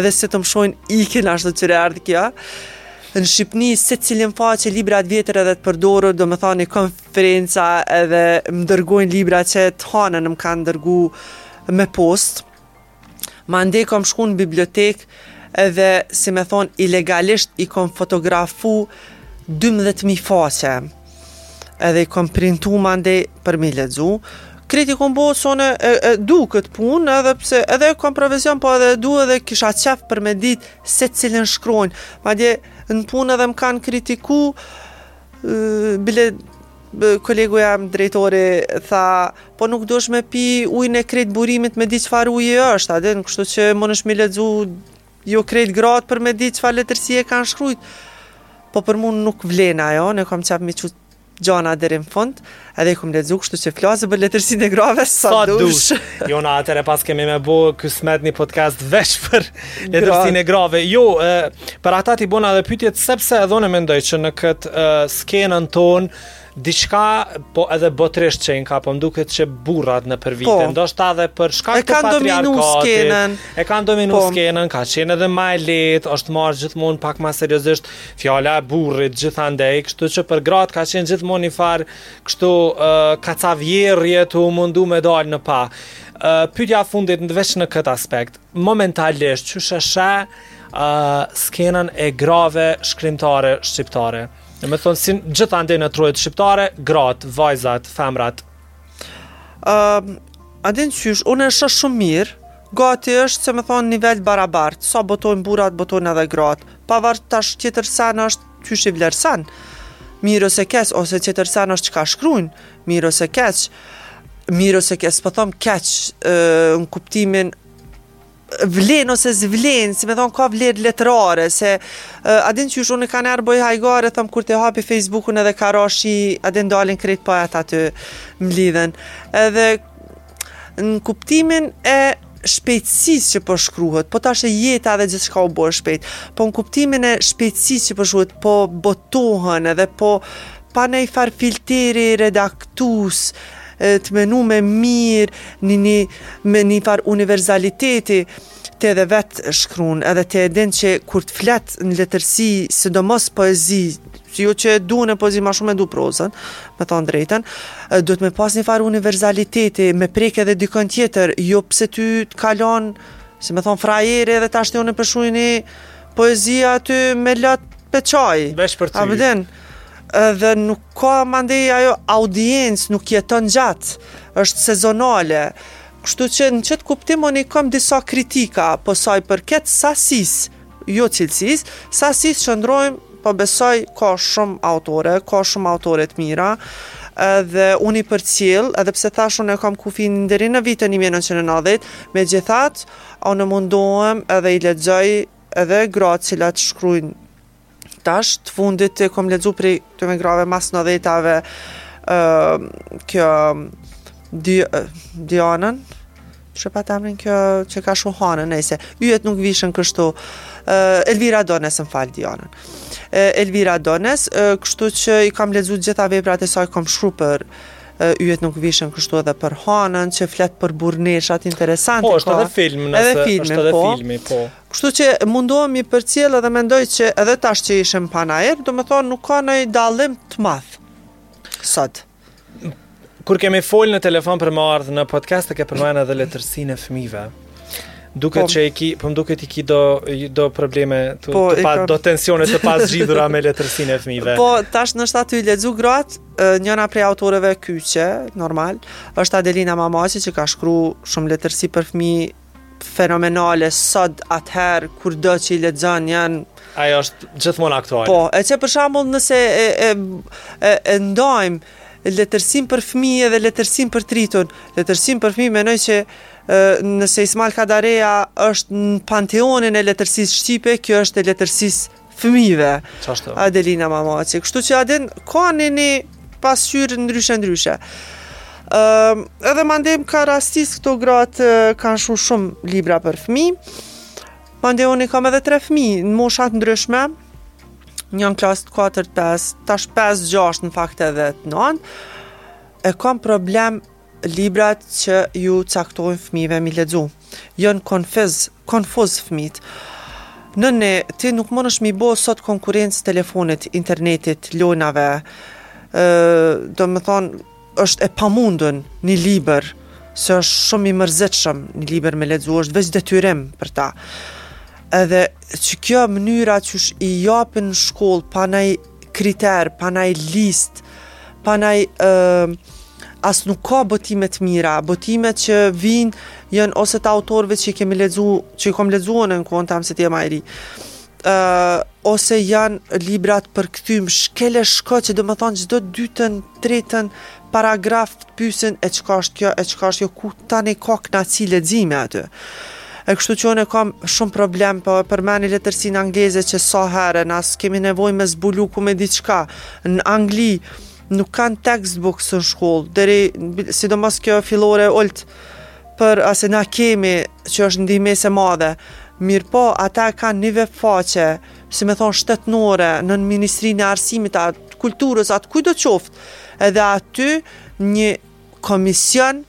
edhe sa të m'shohin ikin ashtu kqyre erdh kjo në Shqipni secilën faqe libra t'vjetër edhe të përdorur domethan i kom friendsa edhe më dërgojn libra qe të hanën më kan dërgu me postë. Mandej kom shku në bibliotekë edhe si me thonë ilegalisht i kom fotografu 12.000 faqe edhe i kom printu mandej për m'i lexu kritikë kom bo se e, e du këtë punë edhe pse edhe e kom profesion po edhe e du edhe kisha qef për me dit secilin shkrim madje n'punë edhe më kanë kritiku Bile kolegu jem drejtori tha, po nuk duhesh me pi ujin e krejt burimit me di çfarë uji është, a din, kështu që munesh me lexu jo krejt gratë për me di çfarë letërsie kanë shkrujt, po për mu nuk vlen ajo, unë kam qef me i çu gjanat deri n'fund, Edhe i kom lexu kështu që flasim për letërsinë e grave sa, sa dush. jo na atëherë pra kemi me bo kysmet një podcast veç për letërsinë e grave. Jo, e, për ata t'i bona edhe pyetjet sepse edhe unë mendoj që në kët e, skenën tonë diçka po edhe botërisht që ka po m'duket që burrat nëpër vite, po, ndoshta edhe për shkak të patriarkatit. E kanë dominu skenën. E kanë dominu po. skenën, ka qenë edhe më e lehtë, është marrë gjithmonë pak më seriozisht. Fjala e burrit gjithandej, kështu që për gratë ka qenë gjithmonë një farë kështu kacavjerrje tu u mundu me dalë në pah. Pyetja e fundit veç në këtë aspekt. Momentalisht qysh e sheh uh, skenën e grave shkrimtare shqiptare. Domethonë, si gjithandej në trojet shqiptare, gratë, vajzat, femrat, A din qysh, unë e shoh shumë mirë, gati është si me thonë nivel i barabartë, sa botojnë burrat, botojnë edhe gratë, pavarë tash tjetër send është qysh i vlerëson, mirë ose keq, ose tjetër send është çka shkrujnë, mirë ose keq, mirë ose keq, s'po thom keq, në kuptimin, vlen ose s'vlen, si me thonë ka vlerë letrare, se a din qysh unë kanjëherë boj hajgare, thom kur të hapi Facebookun edhe ka ra shi, a din dalin krejt poetët aty mlidhen. Edhe në kuptimin e shpejtësisë që po shkruhet, po tash e jeta dhe gjithçka u bo e shpejtë, po në kuptimin e shpejtësisë që po shkruhet, po botohen edhe po pa najfarë filteri redaktues, të menune mirë, një një, me një farë universaliteti, ti edhe vetë shkruan, edhe ti e din që kur të flet një letërsi, sidomos poezi, s'jo që s'e du unë poezinë, ma shumë e du prozën, me thonë drejtën, duhet me pas një farë universaliteti, me prek edhe dikon tjetër, jo pse ty të ka lon, si me thonë frajeri edhe tash ti je tu shkru një poezi aty me lot po qaj. Veç për ty. A e din? Edhe nuk ka mandej ajo audiencë, nuk jeton gjatë, është sezonale. Kështu që në qëtë kuptim unë i kam disa kritika, po sa i përket sasisë, jo cilësisë, sasisë qëndrojmë, po besoj ka shumë autore, ka shumë autore të mira, dhe unë i përcjell, edhe pse thashë unë e kam kufinin deri në vitin 1990, megjithatë, unë mundohem edhe i lexoj edhe gratë cilat shkrujnë Tash të fundit e kom lexu prej të me grave mas nandhetave kjo Di, Dianën, që pat emrin kjo që ka shkru Hanën, nejse, Yjet nuk vishen kështu, Elvira Dones më fal Dianën. Elvira Dones, kështu që i kam lexu gjitha veprat e saj kom shru për Yjet nuk vishen kështu edhe për Hanën, që flet për burrneshat, interesant. Po, është edhe film, nëse, edhe filmi, është edhe po. filmi, po. Kështu që mundohem i përcjell edhe mendoj që edhe tash që ishim panair, domethonë nuk ka një dallim të madh sot. Kur kemi folë në telefon për me ardhë në podcast e ke përmend edhe letërsinë e fëmijëve. Duket po, që i ki, po më duket i ki do, do probleme, të, po, të pa, do tensione të pazgjidhura me letërsinë e fëmijëve. Po, tash nashta tu i lexu gratë, njëna prej autoreve kyçe, normal, është Adelina Mamaqi që ka shkru shumë letërsi për fëmijë fenomenale sot atëherë kurdo që i lexon janë ajo është gjithmonë aktuale. Po, e që për shembull nëse e e e, e ndajmë letërsinë për fëmijë dhe letërsinë për t'rritun, letërsinë për fëmijë mendoj që nëse Ismail Kadareja është në panteonin e letërsisë shqipe, kjo është e letërsisë fëmijëve. Qashtu. Adelina Mamaqi. Kështu që a din ka një një pasqyrë ndryshe ndryshe. Ëm edhe mandem ka rastis këto gratë kanë shumë shumë libra për fëmijë. Mandem unë kam edhe tre fëmijë në mosha të ndryshme. Një në klasë 4, 5, tash 5, 6 në fakt edhe 9. E kam problem Librat që ju caktojnë fëmijëve m'i lexu. Jon konfuz, konfuz fëmijët. Në ne, ti nuk munesh m'i bo sot konkurencë telefonit, internetit, lojnave. Ë, domethonë, është e pamundun një libër, se është shumë i mërzitshëm një libër me lexu, është veç detyrim për ta. Edhe që kjo mënyra që i japin në shkollë pa naj kriter, pa naj listë, pa naj... As nuk ka botime të mira, botimet që vijnë jënë ose të autorve që i kemi lexu, që i kom lexu në në kohën teme se ti je ma i ri. Uh, ose janë libra të përkthym shkel e shko që domethonë çdo dytën, tretën paragraf të pyesin e çka është kjo e çka është kjo ku tash ka knaqsi leximi aty. E kështu që unë kam shumë problem, po e përmendi letërsinë angleze që sa herë, nëse kemi nevojë me zbulu kur me diçka, në Angli, nuk kanë textbooks në shkollë, deri, sidomos kjo fillore e ulët, për atë na kemi që është ndihmesë e madhe, mirëpo, ata e kanë një uebfaqe, si me thonë shtetnore, në Ministrinë e Arsimit, a të kulturës, a të kujdo qoftë, edhe aty një komision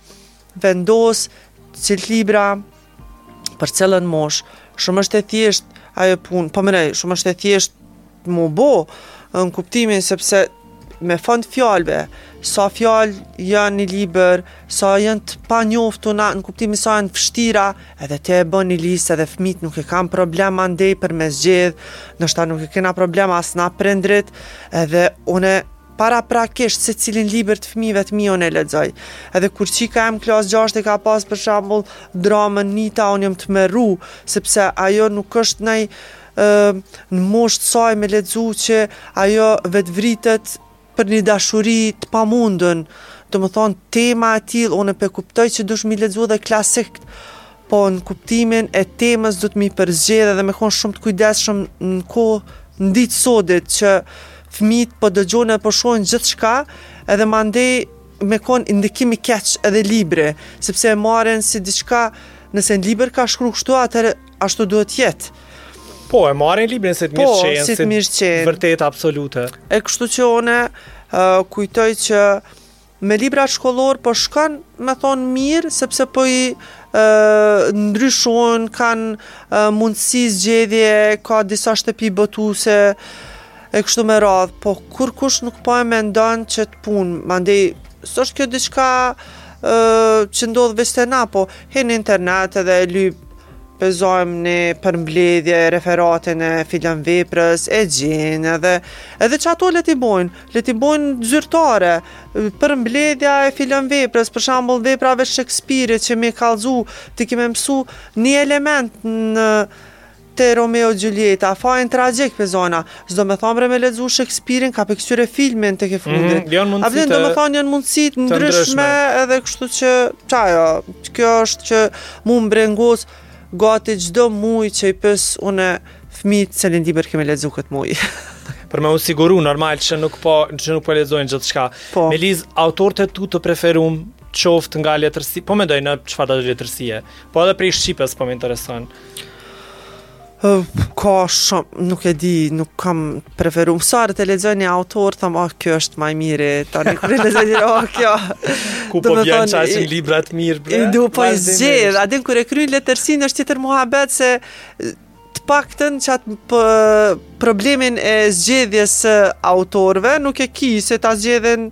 vendos cilët libra për cilën moshë, shumë është e thjeshtë ajo punë, po menoj, shumë është e thjeshtë m'u bo, në kuptimin sepse me fond të fjalëve, sa fjalë janë në libër, sa janë të panjoftuna në kuptimin sa janë të vështira, edhe ti e bën një listë edhe fëmijët nuk e kanë problem mandej për me zgjedh, njëkohësisht nuk e kena problem as na prindërit, edhe unë paraprakisht secilin libër të fëmijëve të mi unë e lexoj. Edhe kur çika jeme n'klasë t'gjashtë e ka pas për shembull dramën Nita unë jam tmerru, sepse ajo nuk është në, në moshë të saj me lexu që ajo vetëvritet për një dashuri të pamundun. Do me thonë, tema e tillë, unë po e kuptoj që duhesh me i lexu edhe klasikët, po në kuptimin e temës duhet me i përzgjedh edhe me konë shumë të kujdeshëm në kohë në ditë t'sodit që fëmijët po dëgjojnë edhe po shohin gjithçka edhe mandej me konë ndikim i keq edhe libri, sepse e marrin si diçka nëse në libër ka shkru kështu atëherë Ashtu duhet të jetë. Po, e marrin librin si të mirëqenë, po, si të mirëqenë. E vërtetë absolute. E kështu që unë kujtoj që me librat shkollorë po shkon me thonë mirë sepse po i ndryshojnë kanë mundësi zgjedhje ka disa shtëpi botuese e kështu me radhë po kurkush nuk po e mendon qët punë mandej s'është kjo diçka që ndodh veç te na po hin n'internet edhe e lyp Po e zojmë një përmbledhje referatin e filan veprës, e gjen edhe, edhe qato le t'i bojnë, le t'i bojnë zyrtare, përmbledhja e filan veprës, për shembull veprave t'Shekspirit që me kallzu, ti ki me mësu një element në te Romeo Xhulieta, fajin tragjik po e zona, S'do me thanë bre me lexu Shekspirin kap e kqyre filmin tekefundit. Mm, janë mundësi do me thonë janë mundësi të ndryshme edhe kështu që qajo. Kjo është që mu më brengos gati çdo muaj që i pys unë fëmijët cilin libër kemi lexu këtë muaj. për me u siguru normal që nuk po që nuk po lexojnë gjithçka. Po. Meliza, autorët e tu të preferum qoftë nga letërsi, po mendoj në çfarë do letërsie. Po edhe prej shqipes po më intereson. Ka shumë, nuk e di, nuk kam preferu. Ni herë e lexoj një autor, thom, oh, kjo është ma i miri, tani kur e lexoj një, oh, kjo. Ku po i gjen qaq libra të mirë, bre? Edhe po i zgjedh, e din kur e kryn letërsinë është tjetër muhabet se të paktën qat problemin e zgjedhjes së autorve, nuk e ki se ta zgjedhin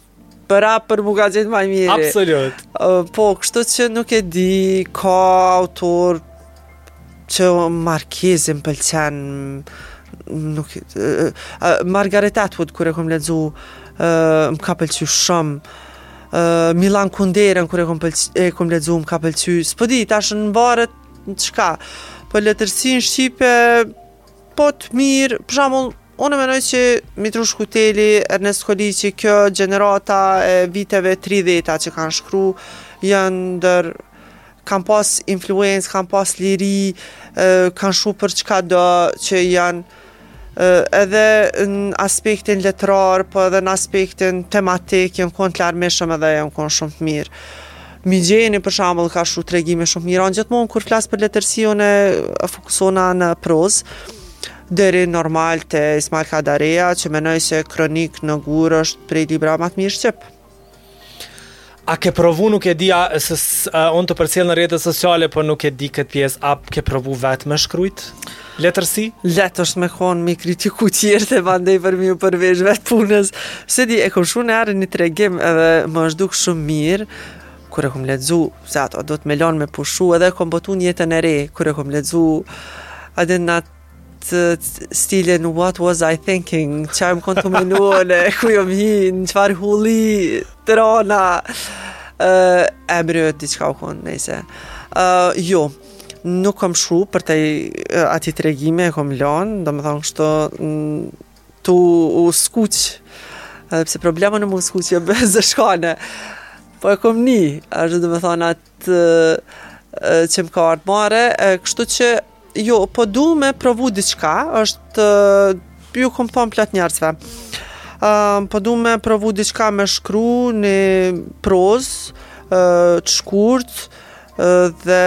prapë për mu ka qenë ma mirë. Absolut. Po, kështu që nuk e di, ka autor që Markezi m'pëlqen, nuk, Margaret Atwood, kur e kom lexu, më ka pëlqy shumë, Milan Kunderën, kur e kom, pëlqy, e kom lexu, më ka pëlqy, s'po di, tash në, varet, në çka, po letërsinë shqipe, po t'mirë, për shembull, Unë mendoj që Mitrush Kuteli, Ernest Koliqi, kjo gjenerata e viteve 30-a që kanë shkru, janë ndër, kanë pas influencë, kanë pas liri, kanë shkru për çkado që janë edhe në aspektin letrar, po edhe në aspektin tematik, janë konë të larmishëm edhe janë konë shumë të mirë. Migjeni për shembull ka shkru tregime shumë mirë, unë gjithmonë kur flas për letërsinë fokusohna në prozë, Deri normal te Ismail Kadareja që mendoj se Kronikë në gur është prej librave ma të mirë shqip. A ke provu nuk e di a se unë të përcjell në rrjete sociale, po nuk e di këtë pjesë. A ke provu vetë me shkrujt? Letërsi? Lehtë është me konë me kritiku tjerët e mandej për m'iu përvesh vetë punës. S'e di, e kom shkru ni herë një tregim edhe më është duk shumë mirë, Kur e kom lexu, se ato do të me lanë me pushu edhe e kom botu në Jetën e Re, kur e kom lexu, e din atë stilin What was I thinking, çka jom konë tu menu unë, ku jom hi, në çfarë hulli, të rana, uh, e mërët, diçka u konë, nejse. Uh, jo, nuk kom shkru përtej atij tregimi, e kom lanë, domethonë kështu, Tu u skuq, edhe pse problema me m'u skuq, jo bëhe zë shkane. Po e kom ni, është domethonë atë që më ka ardhë marre, kështu që jo, po du me provu diçka, edhe ju kom thonë plot njerëzve. Uh, po du me provu diqka me shkru në prozë, uh, të shkurtë, uh, dhe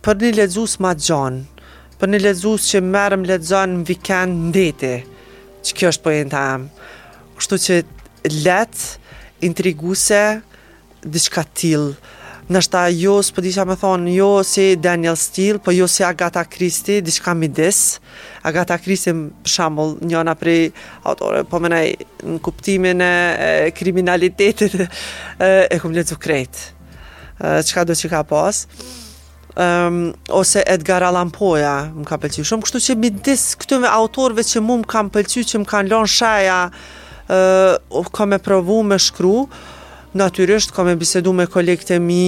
Për ni lexues ma t'gjonë, për ni lexues që merr e m'lexon në vikend n'deti, që kjo është poenta em. Kështu që lehtë, intriguese, diçka t'tillë. Ndoshta jo, s'po di qysh me thonë, jo si Danielle Steel, po jo si Agatha Christie, diçka midis. Agatha Christie për shembull, njëna prej autoreve, po mendoj në kuptimin e kriminalitetit e kam lexu krejt. çka do që ka pas. Um, ose Edgar Allan Poe më ka pëlqy shumë, kështu që midis këtëve autorve që mu më kanë pëlqy që më kanë lon shaja uh, ka me provu me shkru natyrisht kam me bisedu me kolegët e mi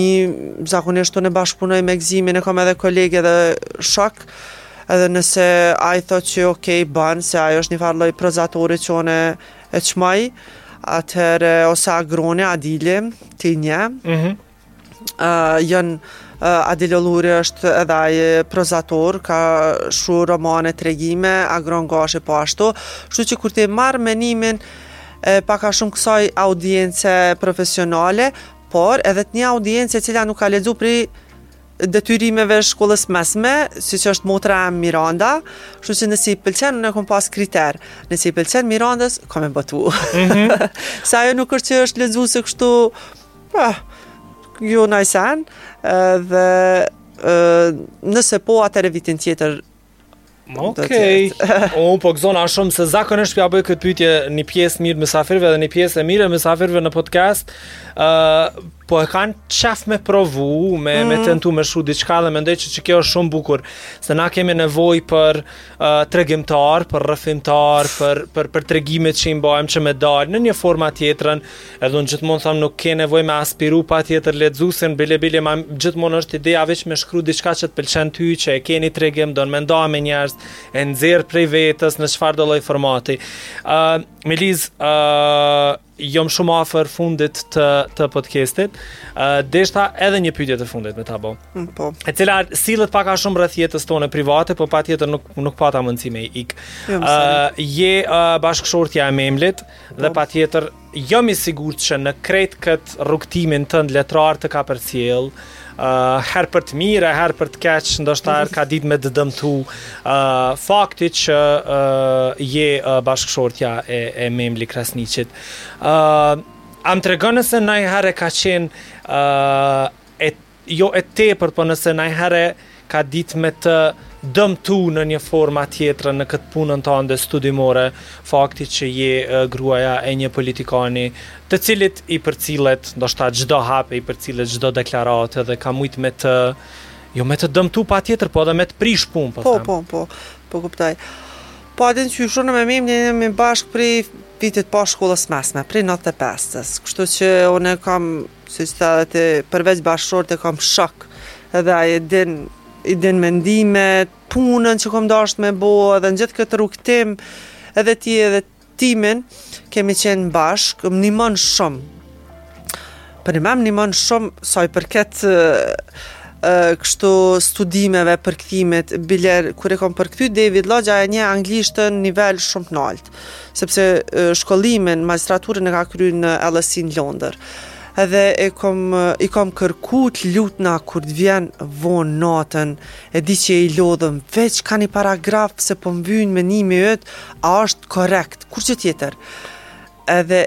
zakonisht unë bashkëpunoj me Gzimin e kam edhe koleg edhe shok edhe nëse ai thot që okej okay, ban se ai është një farloj prozatori që une E çmoj, atëherë ose Agroni, Adili, ti i njeh. Mhm. Uh, janë uh, Adil Olluri është edhe ai prozator, ka shkru romane tregime, Agron Gashi po ashtu. Kështu që kur ta marr menimin e pak a shumë kësaj audience profesionale, por edhe të një audience e cila nuk ka lexu prej detyrimeve shkollës mesme, siç është motra eme Miranda, kështu që nëse i pëlqen, unë e kom pas kriter, nëse i pëlqen Mirandës, kam me botu. Mm -hmm. Se ajo nuk është që është lexuese kështu, pa, ah, jo najsen, dhe nëse po atëherë vitin tjetër Okej. Okay. Un po gzona shumë se zakonisht p'ja bëj këtë pyetje një pjesë mirë mysafirëve dhe një pjesë e mirë mysafirëve në podcast. Ë uh, po e kanë qef me provu, me mm. me mhm. tentu me shkru diçka dhe mendoj që që kjo është shumë bukur, se na kemi nevojë për uh, tregimtar, për rrëfimtar, për për për tregimet që i mbajmë që me dal në një formë a tjetrën, Edhe unë gjithmonë them nuk ke nevojë me aspiru patjetër lexuesin, bile bile ma gjithmonë është ideja veç me shkru diçka që të pëlqen ty, që e ke ni tregim, don me nda me njerëz, e nxjerr prej vetes në çfarëdo lloj formati. Ë uh, Meliz, ë uh, jem shumë afër fundit të të podcastit. Ë uh, deshta edhe një pyetje të fundit me ta bë. Mm, po. E cila sillet pak a shumë rreth jetës tane private, por patjetër nuk nuk pata mundësi me i ik. Jo, ë uh, je uh, bashkëshortja e Memlit dhe po. patjetër Jam i sigurt që në krejt kët rrugëtimin tënd letrar të ka përcjell, ë herë për të mirë, e herë për të keq, ndoshta herë ka ditë me të dëmtu, ë fakti që ë je bashkëshortja e e Memli Krasniqit. ë A m'tregon nëse najherë ka qenë ë e Jo e tepërt, po nëse najhere ka ditë me të dëmtu në një formë a tjetrën në këtë punën tande studimore, fakti që je gruaja e një politikani, të cilit i përcillet ndoshta çdo hap e i përcillet çdo deklaratë dhe ka mujt me të jo me të dëmtu pa tjetër, po edhe me të prish punë, po, po them. Po, po, po, po kuptoj. Po atë në qyshurë unë me Memlin jem bashkë prej vitit parë shkollës mesme, prej 95-ës. Kështu që unë kam Siç the dhe ti, përveç bashkëshortë e kam shok, edhe ai e din, i din mendimet, punën që kam dashtë me bo, edhe në gjithë këtë rrugëtim, edhe tij edhe timin, kemi qenë bashkë, më nimon shumë. Përnime më nimon shumë, sa i përket kështu studimeve, përkthimit, bile, kur e kom përkthy, David Lodge, ai e njeh anglishten nivel shumë të nalt. sepse shkollimin, magistraturën e ka kry në LSE në Londër. Edhe e kom, i kom kërku të lutna kur të vjen vonë natën, e di që je i lodhun, veç ka një paragraf se po më vyn me nimu, a është korekt, kurgjë tjetër. Edhe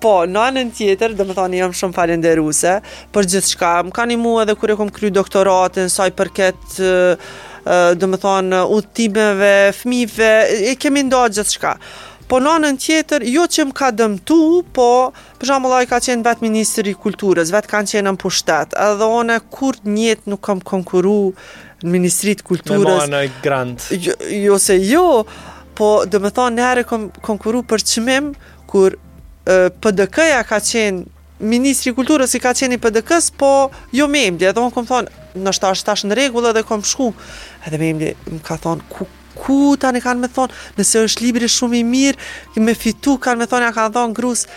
Po, në anën tjetër, domethanë jam shumë falenderuse për gjithçka. Më ka nimu edhe kur e kom kry doktoratin, sa i përket, domethanë, udhëtimeve, fmive, e kemi nda gjithçka. Po në anën tjetër, jo që më ka dëmtu, po për shembull ai ka qenë vetë Ministër i Kulturës, vetë kanë qenë në pushtet, edhe unë kurrë n'jetë nuk kam konkuru në Ministri të Kulturës. Me marrë një grant. Jo, jo se jo, po domethonë njëherë e kom konkuru për çmim, kur PDK-ja ka qenë Ministri i Kulturës i ka qenë i PDK-s, po jo Memli, edhe unë kom thonë, nashta ashtë tash në rregull edhe kom shku, edhe Memli më ka thonë, kuku tani kanë me thonë, nëse është libri shumë i mirë, me fitu kanë me thonë, ia kanë dhonë grusë,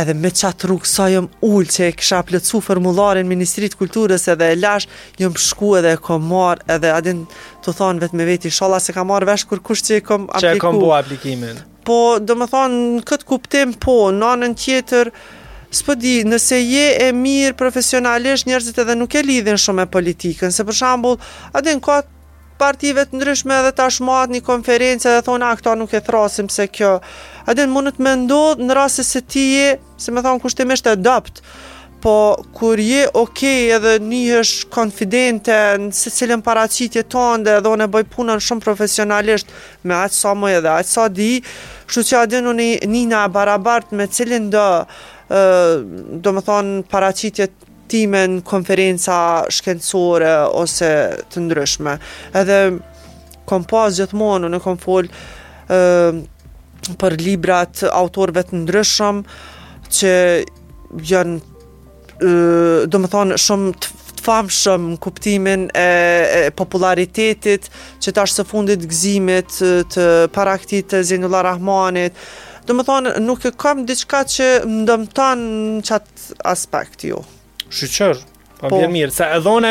edhe m'qat rrugë s'jom ulë që e kësha plotësu formularin n'Ministri t'Kulturës edhe e lash, jom shku edhe e kom marrë edhe a din tu thonë vetë me veti, ishalla s'e ka marrë vesh kurkush që e kom apliku. Që e kom bo aplikimin. Po, domethënë në këtë kuptim po, në anën tjetër s'po di, nëse je e mirë profesionalisht, njerëzit edhe nuk e lidhin shumë me politikën, se për shembull, a din ka parti të ndryshme edhe tash mahet një konferencë edhe thonë, a këtë nuk e thrasim se kjo, a din mundet me ndodhë në raste se ti je si me thonë, kushtimisht e dobët, po kur je okej edhe nihesh konfidente në secilën paraqitje tonde edhe unë e bëj punën shumë profesionalisht me aq sa muj edhe aq sa di, kshtu që a din unë nina e barabart me cilindo, domethonë, paraqitjet e mia në konferenca shkencore ose të ndryshme. Edhe kom pas gjithmonë, unë kom fol për librat autorëve të ndryshëm që janë domethonë shumë të famshëm në kuptimin e, e popularitetit që tash së fundit gëzimit të paraktit të Zenullah Rrahmanit, domethonë, nuk e kam diçka që më dëmton që aspekt ju. Shyqër, Po, po mirë mirë, se edhe unë,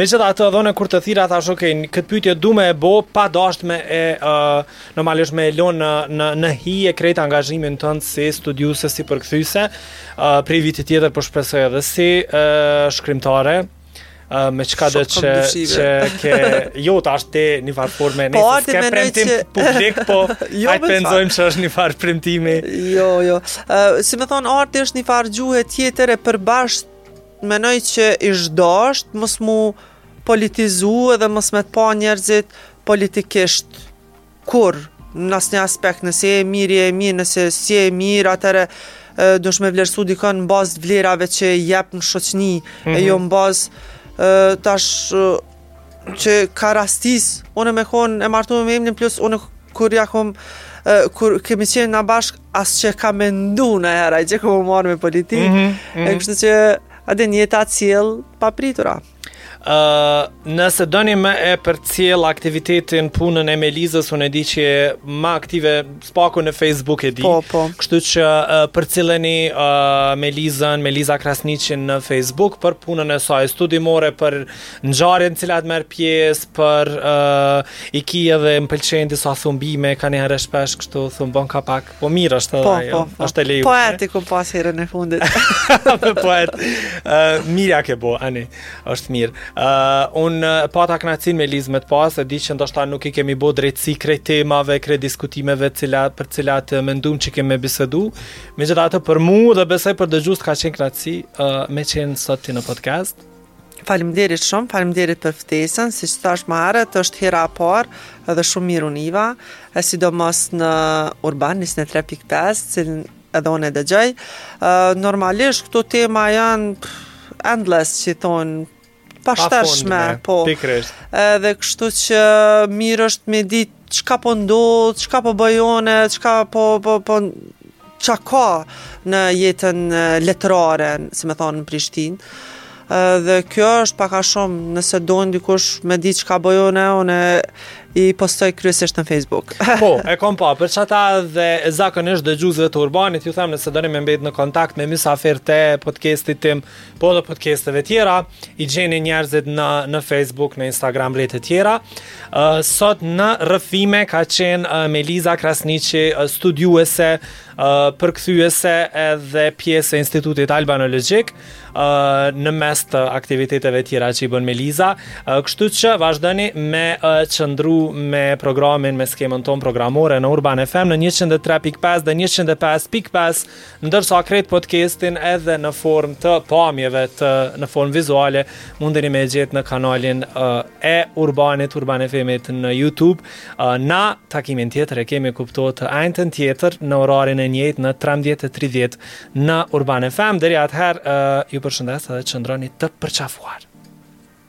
megjithatë edhe unë kur të thirra, thashë, ok, këtë pytje du me e bo, pa dashtë me e, uh, normalisht me e lonë në, në, në hije krejt angazhimin tonë si studiuse, si përkthyse, uh, prej vitit tjetër po, po shpresoj edhe si uh, shkrimtare, Uh, me çka edhe që, që ke jo tashti një farë forme po, nëse ke premtim që... publik po jo, hajt po e zojmë që është një farë premtimi jo jo uh, si me thonë arti është një farë gjuhe tjetër e përbashkët menoj që ish dashtë mos mu politizu edhe mos me të pa njerëzit politikisht Kurrë, në asnjë aspekt, nëse je e mirë, je e mirë, nëse s'je e mirë, atëherë duhesh me vlerësu dikën në bazë të vlerave që i jep në shoqni, mm -hmm. e mhm. jo në bazë tash që ka rastis, unë me konë e martume me Emnin, plus unë kur ja kom, kur kemi qenë bashkë, as që ka mendu njëherë, që ka m'u marrë me politikë, mm -hmm, mm -hmm. e mhm. kështu që e din, jeta të sjell papritura. Uh, nëse doni me e përcjellë aktivitetin punën e Melizës, unë e di që je ma aktive së paku në Facebook e di. Po, po. Kështu që uh, përcilleni uh, Melizën, Meliza Krasniqin në Facebook, për punën e saj, studimore, për ngjarje në cilat merr pjesë, për uh, i ki, edhe më pëlqejnë disa thumbime, kanjëherë shpesh kështu thumbon kapak. Po mirë është edhe po, ajo, po, po. është e lejuar. Poetët i ke pas herën e fundit. Po, poetët. Ë uh, mirë ke bo, ani. Është mirë. Ë uh, unë uh, pata kënaqësinë Melizë, me të pas, e di që ndoshta nuk i kemi bë drejtësi krejt temave, krejt diskutimeve të cilat për të cilat mendum që kemi me bisedu. Megjithatë për mua dhe besoj për dëgjues ka qenë kënaqësi uh, me qenë sot ti në podcast. Faleminderit shumë, faleminderit për ftesën, siç thashë ma herët, është hera e parë edhe shumë mirë u niva, e sidomos në Urban 103.5, të cilin edhe unë e dëgjoj. Normalisht këto tema janë endless, që i thonë, pashtershme, po. Pikërisht. Edhe kështu që mirë është me ditë Çka po ndodh, çka po bëj unë, çka po po po çka ka në jetën letërare, si me thonë në Prishtinë. Dhe kjo është pak a shumë, nëse don dikush me di çka boj unë, unë i postoj kryesisht në Facebook. po, e kom pa, për qata edhe zakonisht dëgjuesve të urbanit, ju them nëse doni me mbet në kontakt me mysafirët e podcastit tim, Po edhe podcasteve tjera, i gjeni njerëzit në, në Facebook, në Instagram, rrjete tjera. Uh, sot në Rrëfime ka qenë uh, Meliza Krasniqi, uh, studiuese, uh, përkthyese edhe pjesë e Institutit Albanologjik uh, në mes të aktiviteteve tjera që i bën Meliza. Uh, kështu që vazhdoni me uh, qëndru me programin, me skemën tonë programore në Urban FM në 103.5 dhe 105.5 Ndërsa krejt podcastin edhe në formë të pamjeve në formë vizuale mundeni me gjetë në kanalin uh, e Urbanit Urban FM-it në YouTube. Uh, na takimin tjetër e kemi kupto të enjten tjetër në orarin e njëjtë në 13:30 në Urban FM. Deri atëherë uh, ju përshëndes edhe qëndroni të përqafuar.